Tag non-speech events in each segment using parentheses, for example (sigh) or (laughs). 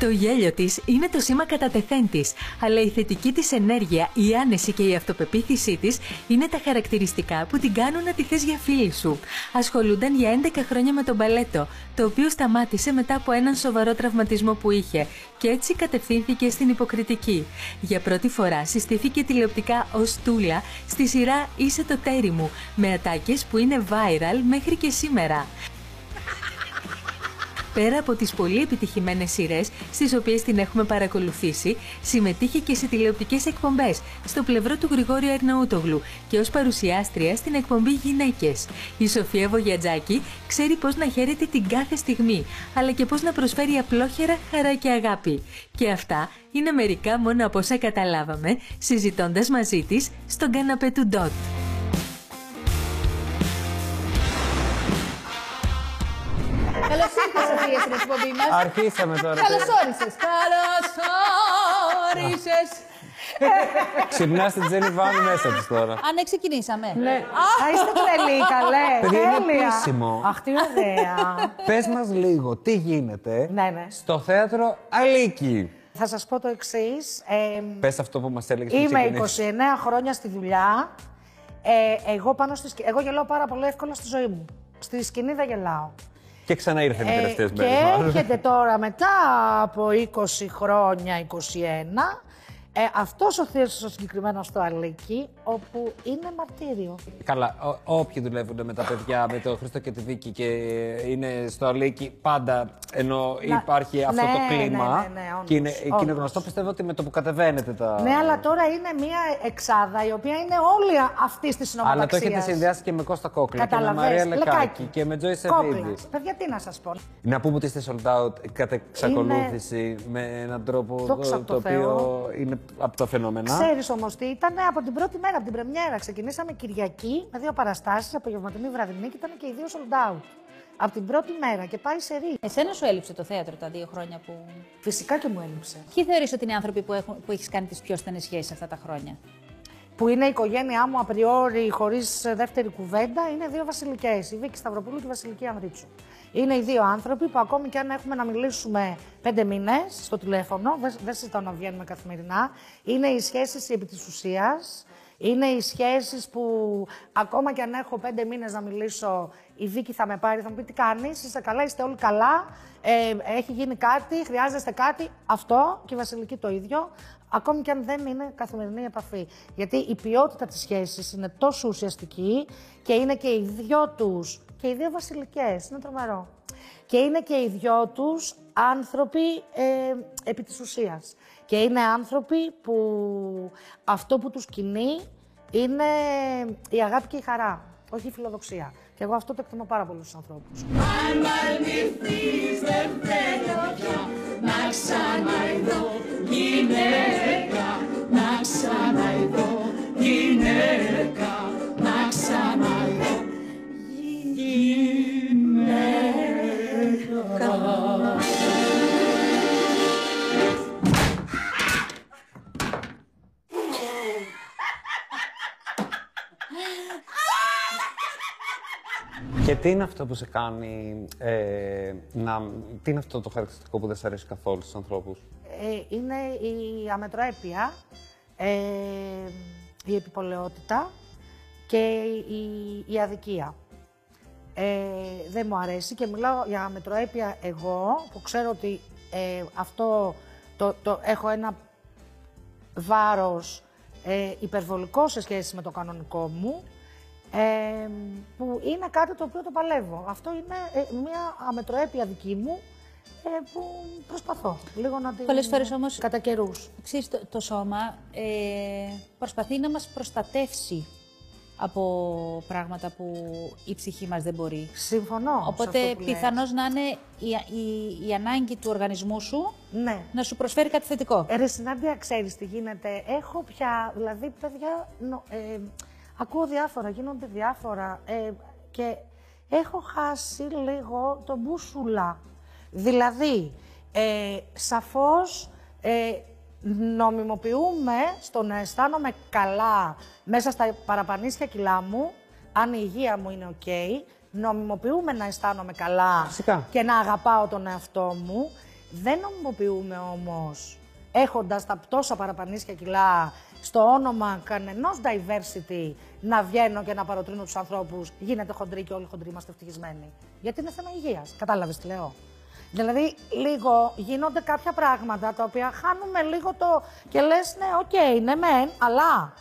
Το γέλιο της είναι το σήμα κατά τεθέν της, αλλά η θετική της ενέργεια, η άνεση και η αυτοπεποίθησή της είναι τα χαρακτηριστικά που την κάνουν να τη θες για φίλη σου. Ασχολούνταν για 11 χρόνια με τον μπαλέτο, το οποίο σταμάτησε μετά από έναν σοβαρό τραυματισμό που είχε και έτσι κατευθύνθηκε στην υποκριτική. Για πρώτη φορά συστήθηκε τηλεοπτικά ως Τούλα στη σειρά Είσαι το τέρι μου, με ατάκες που είναι viral μέχρι και σήμερα. Πέρα από τις πολύ επιτυχημένες σειρές στις οποίες την έχουμε παρακολουθήσει, συμμετείχε και σε τηλεοπτικές εκπομπές στο πλευρό του Γρηγόριου Αρναούτογλου και ως παρουσιάστρια στην εκπομπή Γυναίκες. Η Σοφία Βογιατζάκη ξέρει πώς να χαίρεται την κάθε στιγμή, αλλά και πώς να προσφέρει απλόχερα χαρά και αγάπη. Και αυτά είναι μερικά μόνο από όσα καταλάβαμε συζητώντας μαζί της στον καναπέ του Ντότ. Καλώς ήρθατε, Σοφία, στην εκπομπή μας. Αρχίσαμε τώρα. Καλώς όρισες. Καλώς όρισες. Ξυπνάς την Τζένι Βάνη μέσα της τώρα. Α, ναι, ξεκινήσαμε. Ναι. Α, είστε τρελοί, καλέ. Παιδιά, είναι Τέλεια. επίσημο. Αχ, τι ωραία. Πες μας λίγο, τι γίνεται Ναι, ναι. στο θέατρο Αλίκη; Θα σας πω το εξής. Ε, Πες αυτό που μας έλεγες είμαι 29 χρόνια στη δουλειά. Ε, εγώ, πάνω στη, σκη- εγώ γελάω πάρα πολύ εύκολα στη ζωή μου. Στη σκηνή δεν γελάω. Και ξανά ήρθε οι Ε, τελευταίες και μέρες. έρχεται τώρα μετά από 20 χρόνια, 21, ε, αυτός ο θείος ο συγκεκριμένο στο Αλίκη, όπου είναι μαρτύριο. Καλά, ό- όποιοι δουλεύουν με τα παιδιά, με τον Χρήστο και τη Βίκη και είναι στο Αλίκη, πάντα ενώ Να- υπάρχει αυτό ναι, το κλίμα. ναι, ναι, ναι, όντως, και είναι, και είναι όντως. γνωστό, πιστεύω ότι με το που κατεβαίνετε τα. Ναι, αλλά τώρα είναι μια εξάδα η οποία είναι όλη αυτή της Αλλά συνομοταξία. το έχετε συνδυάσει και με Κώστα Κόκλα και με Καταλαβες, Μαρία Λεκάκη Λεκάκη. και με Τζόι Κόκλας. Σεβίδη. Παιδιά, τι να σας πω. Να πούμε ότι είστε sold out κατά εξακολούθηση με έναν τρόπο Δόξα το, τω το οποίο Θεώ. είναι από τα φαινόμενα. Ξέρεις όμως τι ήταν από την πρώτη μέρα, από την πρεμιέρα. Ξεκινήσαμε Κυριακή με δύο παραστάσεις, απογευματινή βραδινή και ήταν και οι δύο sold out. Από την πρώτη μέρα και πάει σε ρί. Εσένα σου έλειψε το θέατρο τα δύο χρόνια που. Φυσικά και μου έλειψε. Ποιοι θεωρείς ότι είναι οι άνθρωποι που, έχουν, που έχεις κάνει τις πιο στενές σχέσεις αυτά τα χρόνια; Που είναι η οικογένειά μου απριόρι, χωρίς δεύτερη κουβέντα, είναι δύο βασιλικές. Η Βίκη Σταυροπούλου και η Βασιλική Ανδρίτσου. Είναι οι δύο άνθρωποι που ακόμη και αν έχουμε να μιλήσουμε πέντε μήνες στο τηλέφωνο, δεν, δεν συζητάω να βγαίνουμε καθημερινά, είναι οι σχέσεις επί της ουσίας. Είναι οι σχέσεις που ακόμα και αν έχω πέντε μήνες να μιλήσω, η Βίκη θα με πάρει, θα μου πει τι κάνεις, είστε καλά, είστε όλοι καλά, ε, έχει γίνει κάτι, χρειάζεστε κάτι. Αυτό και η Βασιλική το ίδιο, ακόμη και αν δεν είναι καθημερινή επαφή. Γιατί η ποιότητα της σχέσης είναι τόσο ουσιαστική και είναι και οι δυο τους, και οι δύο βασιλικές, είναι τρομερό. Και είναι και οι δυο τους άνθρωποι ε, επί της ουσίας. Και είναι άνθρωποι που αυτό που τους κινεί είναι η αγάπη και η χαρά, όχι η φιλοδοξία. Και εγώ αυτό το εκτιμώ πάρα πολύ στους ανθρώπους. Αυτό που σε κάνει ε, να. Τι είναι αυτό το χαρακτηριστικό που δεν σε αρέσει καθόλου στους ανθρώπους; Ε, είναι η αμετροέπεια, ε, η επιπολαιότητα και η, η αδικία. Ε, δεν μου αρέσει και μιλάω για αμετροέπεια εγώ, που ξέρω ότι ε, αυτό το, το έχω ένα βάρος ε, υπερβολικό σε σχέση με το κανονικό μου, ε, που είναι κάτι το οποίο το παλεύω. Αυτό είναι ε, μια αμετροέπεια δική μου ε, που προσπαθώ λίγο να την... Πολλές φορές όμως- Κατά καιρούς. Ξέρεις, το, το σώμα ε, προσπαθεί να μας προστατεύσει από πράγματα που η ψυχή μας δεν μπορεί. Συμφωνώ. σε Οπότε αυτό που λες. πιθανώς να είναι η, η, η ανάγκη του οργανισμού σου Ναι. να σου προσφέρει κάτι θετικό. Ε, Ρε Συνάντια, ξέρεις τι γίνεται. Έχω πια, δηλαδή, παιδιά, νο- ε, ακούω διάφορα, γίνονται διάφορα ε, και έχω χάσει λίγο τον μπούσουλα. Δηλαδή, ε, σαφώς ε, νομιμοποιούμε στο να αισθάνομαι καλά μέσα στα παραπανίσια κιλά μου, αν η υγεία μου είναι οκ, νομιμοποιούμε να αισθάνομαι καλά Φυσικά. και να αγαπάω τον εαυτό μου. Δεν νομιμοποιούμε όμως, έχοντας τα τόσα παραπανίσια κιλά, στο όνομα κανενός diversity, να βγαίνω και να παροτρύνω τους ανθρώπους, γίνεται χοντρή και όλοι χοντροί είμαστε ευτυχισμένοι. Γιατί είναι θέμα υγείας. Κατάλαβες τι λέω. Δηλαδή, λίγο γίνονται κάποια πράγματα τα οποία χάνουμε λίγο το. και λες, ναι, οκ, ναι, μεν, αλλά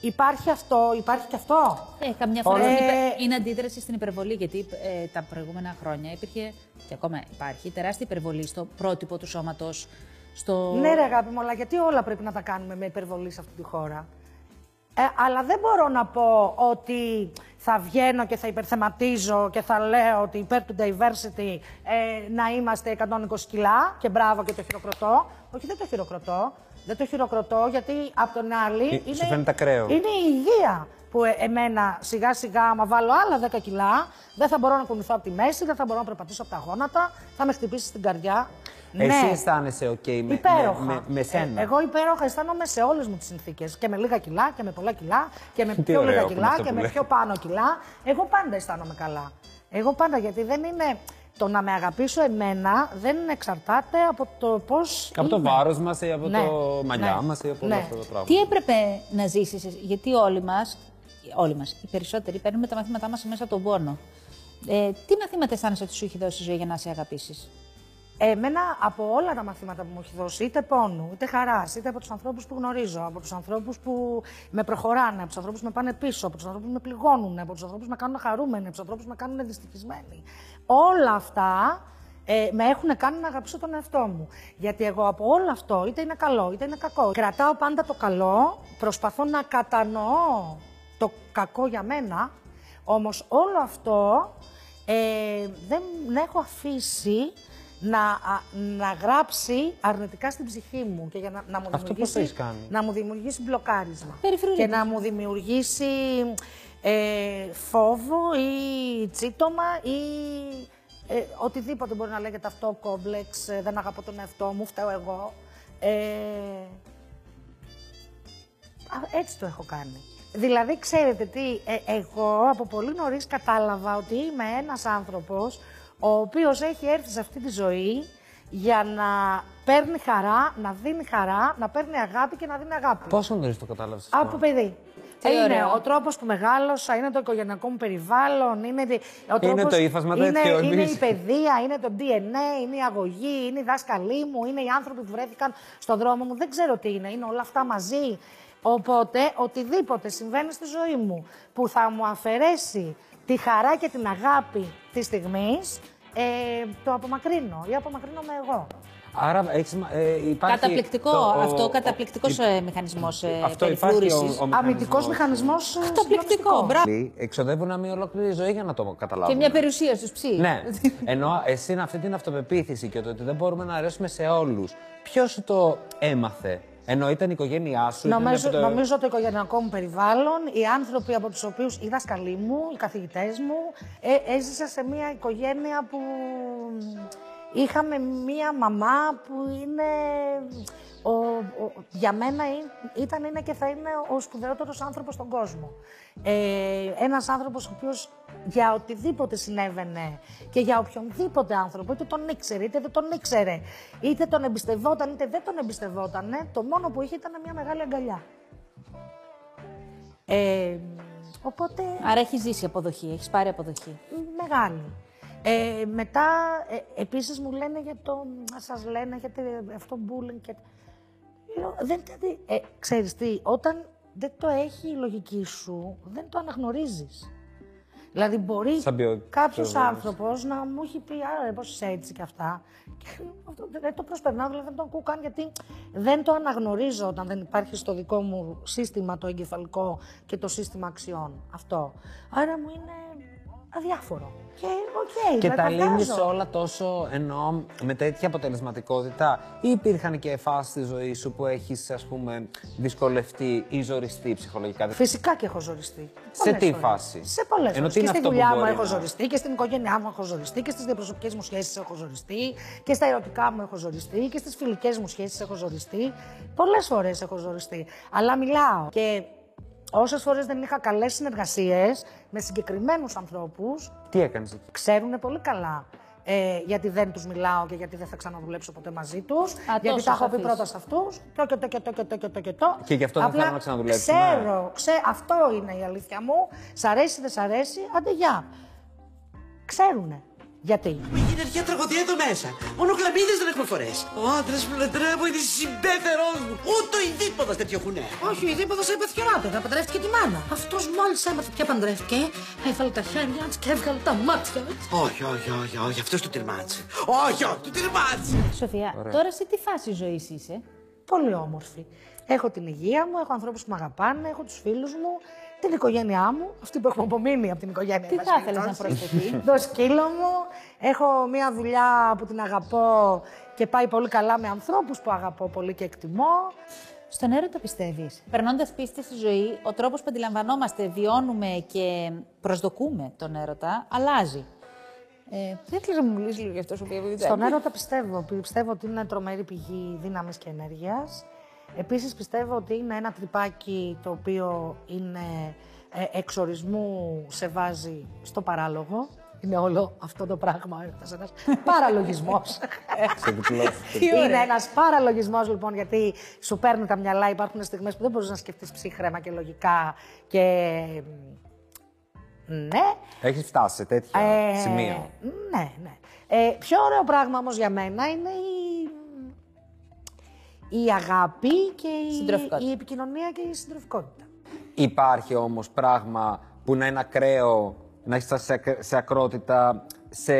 υπάρχει αυτό, υπάρχει και αυτό. Ε, καμιά φορά Ε, είναι, υπε- είναι αντίδραση στην υπερβολή, γιατί ε, τα προηγούμενα χρόνια υπήρχε και ακόμα υπάρχει τεράστια υπερβολή στο πρότυπο του σώματος. Στο... Ναι, ρε αγάπη μου, αλλά γιατί όλα πρέπει να τα κάνουμε με υπερβολή σε αυτή τη χώρα; Ε, αλλά δεν μπορώ να πω ότι θα βγαίνω και θα υπερθεματίζω και θα λέω ότι υπέρ του diversity ε, να είμαστε 120 κιλά και μπράβο και το χειροκροτώ. Όχι, δεν το χειροκροτώ. Δεν το χειροκροτώ γιατί από τον άλλη Ε, σου φαίνεται ακραίο. είναι η υγεία που ε, εμένα σιγά σιγά άμα βάλω άλλα 10 κιλά δεν θα μπορώ να κουνηθώ από τη μέση, δεν θα μπορώ να περπατήσω από τα γόνατα, θα με χτυπήσει στην καρδιά. Εσύ Ναι. αισθάνεσαι οκ με, με, Υπέροχα. με, με σένα. Ε, εγώ υπέροχα αισθάνομαι σε όλες μου τις συνθήκες. Και με λίγα κιλά και με πολλά κιλά και με Τι πιο ωραίο λίγα που είναι κιλά αυτό και που με λέει. πιο πάνω κιλά. Εγώ πάντα αισθάνομαι καλά. Εγώ πάντα γιατί δεν είναι. Το να με αγαπήσω εμένα δεν εξαρτάται από το πώς. Από το βάρος μας ή από Ναι, το μαλλιά ναι, μας ή από όλα ναι. αυτά τα πράγματα. Τι έπρεπε να ζήσεις, γιατί όλοι μας, όλοι μας, οι περισσότεροι παίρνουμε τα μαθήματά μας μέσα από τον πόνο. Ε, τι μαθήματα αισθάνεσαι ότι σου έχει δώσει η ζωή για να σε αγαπήσεις; Εμένα από όλα τα μαθήματα που μου έχει δώσει, είτε πόνου, είτε χαράς, είτε από τους ανθρώπους που γνωρίζω, από τους ανθρώπους που με προχωράνε, από τους ανθρώπους που με πάνε πίσω, από τους ανθρώπους που με πληγώνουν, από τους ανθρώπους που με κάνουν χαρούμενοι, από τους ανθρώπους που με κάνουν δυστυχισμένοι. Όλα αυτά ε, με έχουν κάνει να αγαπήσω τον εαυτό μου. Γιατί εγώ από όλο αυτό, είτε είναι καλό είτε είναι κακό, κρατάω πάντα το καλό, προσπαθώ να κατανοώ το κακό για μένα, όμως όλο αυτό ε, δεν έχω αφήσει να, α- να γράψει αρνητικά στην ψυχή μου και για να, να μου Αυτό πώς το δημιουργήσει, έχεις κάνει; να μου δημιουργήσει μπλοκάρισμα. Περιφρουρήτης. Και να μου δημιουργήσει ε, φόβο ή τσίτομα ή ε, οτιδήποτε μπορεί να λέγεται αυτό, κόμπλεξ, ε, δεν αγαπώ τον εαυτό μου, φταίω εγώ. Ε, Α, έτσι το έχω κάνει. Δηλαδή, ξέρετε τι, ε, εγώ από πολύ νωρίς κατάλαβα ότι είμαι ένας άνθρωπος ο οποίος έχει έρθει σε αυτή τη ζωή για να παίρνει χαρά, να δίνει χαρά, να παίρνει αγάπη και να δίνει αγάπη. Πόσο νωρίς το κατάλαβες. Από παιδί. Τι είναι ωραίο. ο τρόπος που μεγάλωσα, είναι το οικογενειακό μου περιβάλλον, είναι, δι- ο Είναι τρόπος- το ύφασμα είναι, τέτοιο, είναι εμείς. η παιδεία, είναι το DNA, είναι η αγωγή, είναι οι δάσκαλοι μου, είναι οι άνθρωποι που βρέθηκαν στον δρόμο μου. Δεν ξέρω τι είναι, είναι όλα αυτά μαζί. Οπότε, οτιδήποτε συμβαίνει στη ζωή μου που θα μου αφαιρέσει τη χαρά και την αγάπη της στιγμής, ε, το απομακρύνω ή απομακρύνομαι εγώ. Άρα έχεις, μα- ε, υπάρχει. Καταπληκτικό το- ο- αυτό, ο- καταπληκτικός η- μηχανισμός Αυτό υπάρχει ο, περιφρούρηση. ο Αμυντικός μηχανισμός. Καταπληκτικό, μπράβο. Εξοδεύουν μια ολόκληρη ζωή για να το καταλάβουν. Και μια περιουσία στους ψή. Ναι. Ενώ εσύ είναι αυτή την αυτοπεποίθηση και το ότι δεν μπορούμε να αρέσουμε σε όλους. Ποιος σου το έμαθε, Ενώ ήταν η οικογένειά σου. ήταν Νομίζω, από το- νομίζω το οικογενειακό μου περιβάλλον, οι άνθρωποι από τους οποίους, οι δάσκαλοι μου, οι καθηγητές μου, ε, έζησα σε μια οικογένεια που είχαμε μια μαμά που είναι, ο, ο- για μένα ή- ήταν, είναι και θα είναι ο σπουδαιότερος άνθρωπος στον κόσμο. Ε, ένας άνθρωπος ο οποίος για οτιδήποτε συνέβαινε και για οποιονδήποτε άνθρωπο, είτε τον ήξερε είτε δεν τον ήξερε, είτε τον εμπιστευόταν είτε δεν τον εμπιστευόταν, το μόνο που είχε ήταν μια μεγάλη αγκαλιά. Ε, οπότε Άρα έχεις ζήσει αποδοχή, έχεις πάρει αποδοχή. μεγάλη. Ε, μετά, ε, επίσης μου λένε για το, σας λένε για το, αυτό bullying και... Λέω, δεν, δεν, ε, ξέρεις τι, όταν δεν το έχει η λογική σου, δεν το αναγνωρίζεις. Δηλαδή μπορεί Σαν ποιο- κάποιος ποιο- άνθρωπος να μου έχει πει «Άρα πώς είσαι έτσι και αυτά». Και αυτό δεν το προσπερνάω, δηλαδή δεν το ακούω καν γιατί δεν το αναγνωρίζω όταν δεν υπάρχει στο δικό μου σύστημα το εγκεφαλικό και το σύστημα αξιών. Αυτό. Άρα μου είναι αδιάφορο. Και οκ, Και με τα λύνει καυγάζω. όλα τόσο εννοώ με τέτοια αποτελεσματικότητα, ή υπήρχαν και φάσεις στη ζωή σου που έχεις, ας πούμε, δυσκολευτεί ή ζοριστεί ψυχολογικά; Φυσικά και έχω ζοριστεί. Σε Πολλές τι φορές. φάση; Σε πολλές Ενώ φορές. τι Και είναι στη αυτό που δουλειά μου μπορεί έχω να- ζοριστεί και στην οικογένειά μου έχω ζοριστεί και στις διαπροσωπικές μου σχέσεις έχω ζοριστεί και στα ερωτικά μου έχω ζοριστεί και στις φιλικές μου σχέσεις έχω ζοριστεί. Πολλές φορές έχω ζοριστεί. Αλλά μιλάω. Και όσες φορές δεν είχα καλές συνεργασίες με συγκεκριμένους ανθρώπους, Τι έκανες εκεί; ξέρουν πολύ καλά ε, γιατί δεν τους μιλάω και γιατί δεν θα ξαναδουλέψω ποτέ μαζί τους. Γιατί τόσο τα έχω πει σαφής. πρώτα σε αυτούς. Το και το και το και το και το και το. Και γι' αυτό δεν Απλά θέλω να ξαναδουλέψουμε. Ξέρω, ξέ, αυτό είναι η αλήθεια μου. Σ' αρέσει, δεν σ' αρέσει, άντε γεια. Ξέρουνε. Γιατί; Είναι μια τραγωδία εδώ μέσα. Μόνο κλαμίδες δεν έχουμε φορές. Ο άντρας που λατρεύω είναι συμπέθερός μου. Ούτε ο ειδήποδος τέτοιο κουνέ. Όχι, ο Ιδίποδο είπε θκιονάτο, παντρεύτηκε τη μάνα. Αυτός μόλις έμαθε ποια παντρεύτηκε, έβαλε τα χέρια της και έβγαλε τα μάτια της. Όχι, όχι, όχι, όχι. Αυτός του τυρμάτσε. Όχι, όχι, του τυρμάτσε. Σοφία, τώρα σε τι φάση ζωής είσαι; Πολύ όμορφη. Έχω την υγεία μου, έχω ανθρώπους που με αγαπάνε, έχω τους φίλους μου, την οικογένειά μου, αυτή που έχουμε απομείνει από την οικογένεια. Τι εν πάση θα ήθελες να περιπτώσει. προσθεθεί; (laughs) Το σκύλο μου. Έχω μια δουλειά που την αγαπώ και πάει πολύ καλά με ανθρώπους που αγαπώ πολύ και εκτιμώ. Στον έρωτα πιστεύεις; Περνώντας πίστη στη ζωή, ο τρόπος που αντιλαμβανόμαστε, βιώνουμε και προσδοκούμε τον έρωτα αλλάζει. Ε, δεν ήθελα να μου μιλήσεις λίγο γι' αυτό, Σοφία. που δεν Στον ήταν. έρωτα πιστεύω. Πιστεύω ότι είναι τρομερή πηγή δύναμης και ενέργειας. Επίσης πιστεύω ότι είναι ένα τρυπάκι το οποίο είναι ε, εξορισμού σε βάζει στο παράλογο. Είναι όλο αυτό το πράγμα, έρωτας, ένας παραλογισμός. (laughs) Σε διπλό. είναι ένας παραλογισμός λοιπόν γιατί σου παίρνει τα μυαλά, υπάρχουν στιγμές που δεν μπορείς να σκεφτείς ψύχρεμα και λογικά και... Ναι, Έχεις φτάσει σε τέτοια ε, σημεία. Ναι, ναι. Ε, πιο ωραίο πράγμα όμως για μένα είναι η, η αγάπη και η, Συντροφικότητα. η επικοινωνία και η συντροφικότητα. Υπάρχει όμως πράγμα που να είναι ακραίο, να έχεις φτάσει σε, ακ- σε ακρότητα, σε,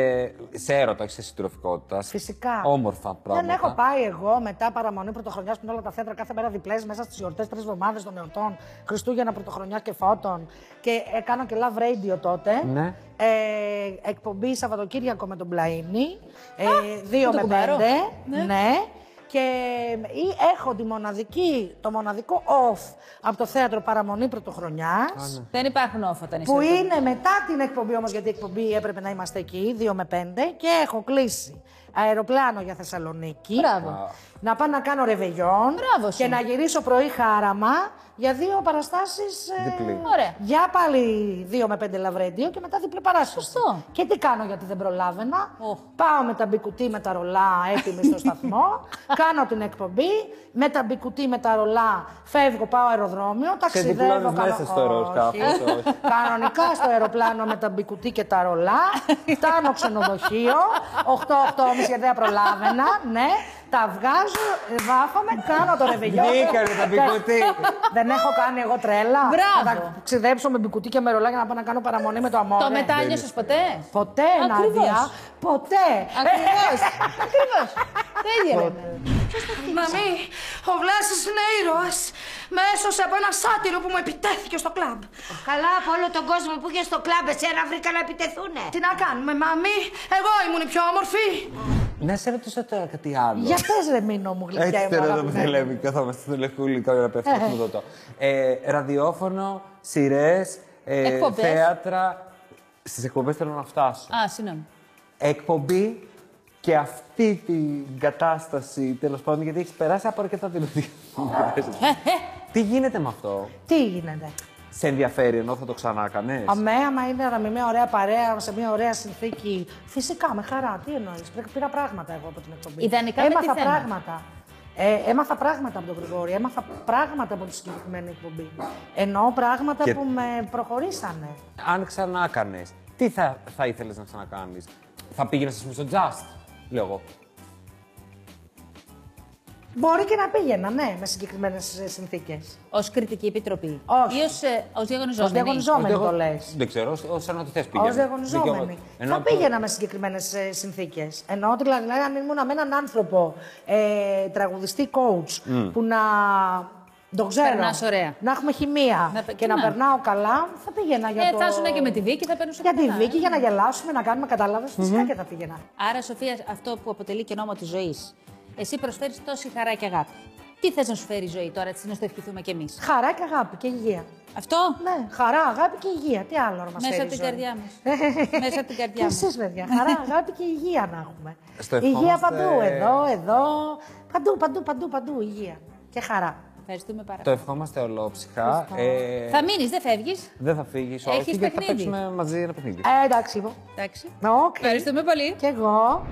σε έρωτα, όχι σε συντροφικότητα. Φυσικά. Όμορφα πράγματα. Δεν έχω πάει εγώ μετά παραμονή πρωτοχρονιάς που είναι όλα τα θέατρα κάθε μέρα διπλές μέσα στις γιορτές, τρεις εβδομάδες των εορτών, Χριστούγεννα, Πρωτοχρονιά και Φώτων. Και έκανα και love radio τότε. Ναι. Ε, εκπομπή Σαββατοκύριακο με τον Πλαΐνη. Ε, δύο το με κουμπάρο. πέντε. Ναι. ναι. Και ή έχω τη μοναδική, το μοναδικό off από το θέατρο Παραμονή Πρωτοχρονιάς. Δεν υπάρχουν όφα όταν είσαι Που ερωτική. είναι μετά την εκπομπή όμως, γιατί η εκπομπή έπρεπε να είμαστε εκεί, 2 με 5, και έχω κλείσει αεροπλάνο για Θεσσαλονίκη. Μπράβο. Να πάω να κάνω ρεβεγιόν Μπράβο σου. και να γυρίσω πρωί χάραμα για δύο παραστάσεις ε, Διπλή. Ωραία. Για πάλι 2 με 5 λαβρέντιο και μετά διπλή παράσταση. Σωστό. Και τι κάνω γιατί δεν προλάβαινα. Οχ. Πάω με τα μπικουτί με τα ρολά έτοιμη στο σταθμό. (laughs) κάνω την εκπομπή. Με τα μπικουτί με τα ρολά φεύγω, πάω αεροδρόμιο. Ταξιδεύω. διπλώνεις κάνω- μέσα στο αεροσκάφος, Όχι. όχι. Κανονικά στο αεροπλάνο με τα μπικουτί και τα ρολά. (laughs) Φτάνω ξενοδοχείο. 8-8,5 γιατί δεν προλάβαινα. Ναι. Τα βγάζω, ε, βάφαμε, κάνω το ρεβεγιό. Μπήκανε τα μπικουτί. Δεν έχω κάνει εγώ τρέλα. Μπράβο. Να τα ξεδέψω με μπικουτί και με ρολά για να πάω να κάνω παραμονή με το αμόρε. Το μετάνιωσε ποτέ; Ποτέ, Ακριβώς. Νάντια. Ποτέ. Ακριβώς. (laughs) Ακριβώς. Το ίδιο λέμε. Μαμή, ο Βλάσης είναι ήρωας. Με έσωσε από ένα σάτυρο που μου επιτέθηκε στο κλαμπ. Καλά από όλο τον κόσμο που είχε στο κλαμπ, εσένα βρήκα να επιτεθούνε. Τι να κάνουμε, μαμή, εγώ ήμουν η πιο όμορφη. Να σε ρωτήσω τώρα κάτι άλλο. Για πες ρε μήνο μου γλυκιά Έτσι μου, τώρα εδώ που αγαπημένη. δεν λέμε, καθόμαστε στο λευκούλι τώρα να πέφτει αυτό το το. Ε, ραδιόφωνο, σειρές, ε, Εκπομπές. θέατρα. Στις εκπομπές θέλω να φτάσω. Α, συγγνώμη. Εκπομπή και αυτή την κατάσταση τέλος πάντων, γιατί έχεις περάσει από αρκετά τηλεοπτικά. (laughs) Τι γίνεται με αυτό, Τι γίνεται; Σε ενδιαφέρει ενώ θα το ξανά έκανες; Αμέ, άμα είναι να με μια ωραία παρέα, σε μια ωραία συνθήκη. Φυσικά, με χαρά. Τι εννοείς; Πήρα πράγματα εγώ από την εκπομπή. Ιδανικά με τι Έμαθα θέμα; πράγματα. Ε, έμαθα πράγματα από τον Γρηγόρη, έμαθα πράγματα από τη συγκεκριμένη εκπομπή. Εννοώ πράγματα Και- που με προχωρήσανε. Αν ξανά έκανες, τι θα, θα ήθελες να ξανακάνεις, Θα πήγαινες, ας πούμε, στο Just, λέω εγώ. Μπορεί και να πήγαινα, ναι, με συγκεκριμένες συνθήκες. Ω κριτική επιτροπή. Όχι. Ή ως Ω διαγωνιζόμενη; διαγωνιζόμενη Εγώ- το λες. Δεν ξέρω, ως σαν ό,τι θες πήγαινε. Ω διαγωνιζόμενη. Ενώ Θα πήγαινα με συγκεκριμένες συνθήκες. Εννοώ ότι δηλαδή αν ήμουν με έναν άνθρωπο, ε, τραγουδιστή coach, που να. Το ξέρω. Περνάς ωραία. Να έχουμε χημεία Να πε- και τι να να. περνάω καλά, θα πήγαινα για Ε, το. θα ήσουν και με τη Βίκη, θα παίρνουν Για τη Βίκη, για να γελάσουμε, να κάνουμε κατάλαβες. Φυσικά και θα πήγαινα. Άρα, Σοφία, αυτό που αποτελεί και νόμο της ζωής. Εσύ προσφέρεις τόση χαρά και αγάπη. Τι θες να σου φέρει η ζωή τώρα, έτσι να στο ευχηθούμε κι εμείς; Χαρά και αγάπη και υγεία. Αυτό; Ναι, χαρά, αγάπη και υγεία. Τι άλλο να μας μέσα (laughs) από την καρδιά μας. μέσα από την Και καρδιά μας. εσείς, παιδιά. Χαρά, αγάπη και υγεία να έχουμε. Στο υγεία ευχόμαστε- παντού, εδώ, εδώ. Παντού, παντού, παντού, παντού υγεία. Και χαρά. Ευχαριστούμε πάρα Το πολύ. ευχόμαστε ολόψυχα. Ε, Θα μείνεις, δεν φεύγεις; Δεν θα φύγεις, όχι, Έχεις γιατί θα παιχνίδι. παίξουμε μαζί ένα παιχνίδι. Ε, εντάξει, λοιπόν. Εντάξει. Οκ. Ευχαριστούμε πολύ. Κι εγώ.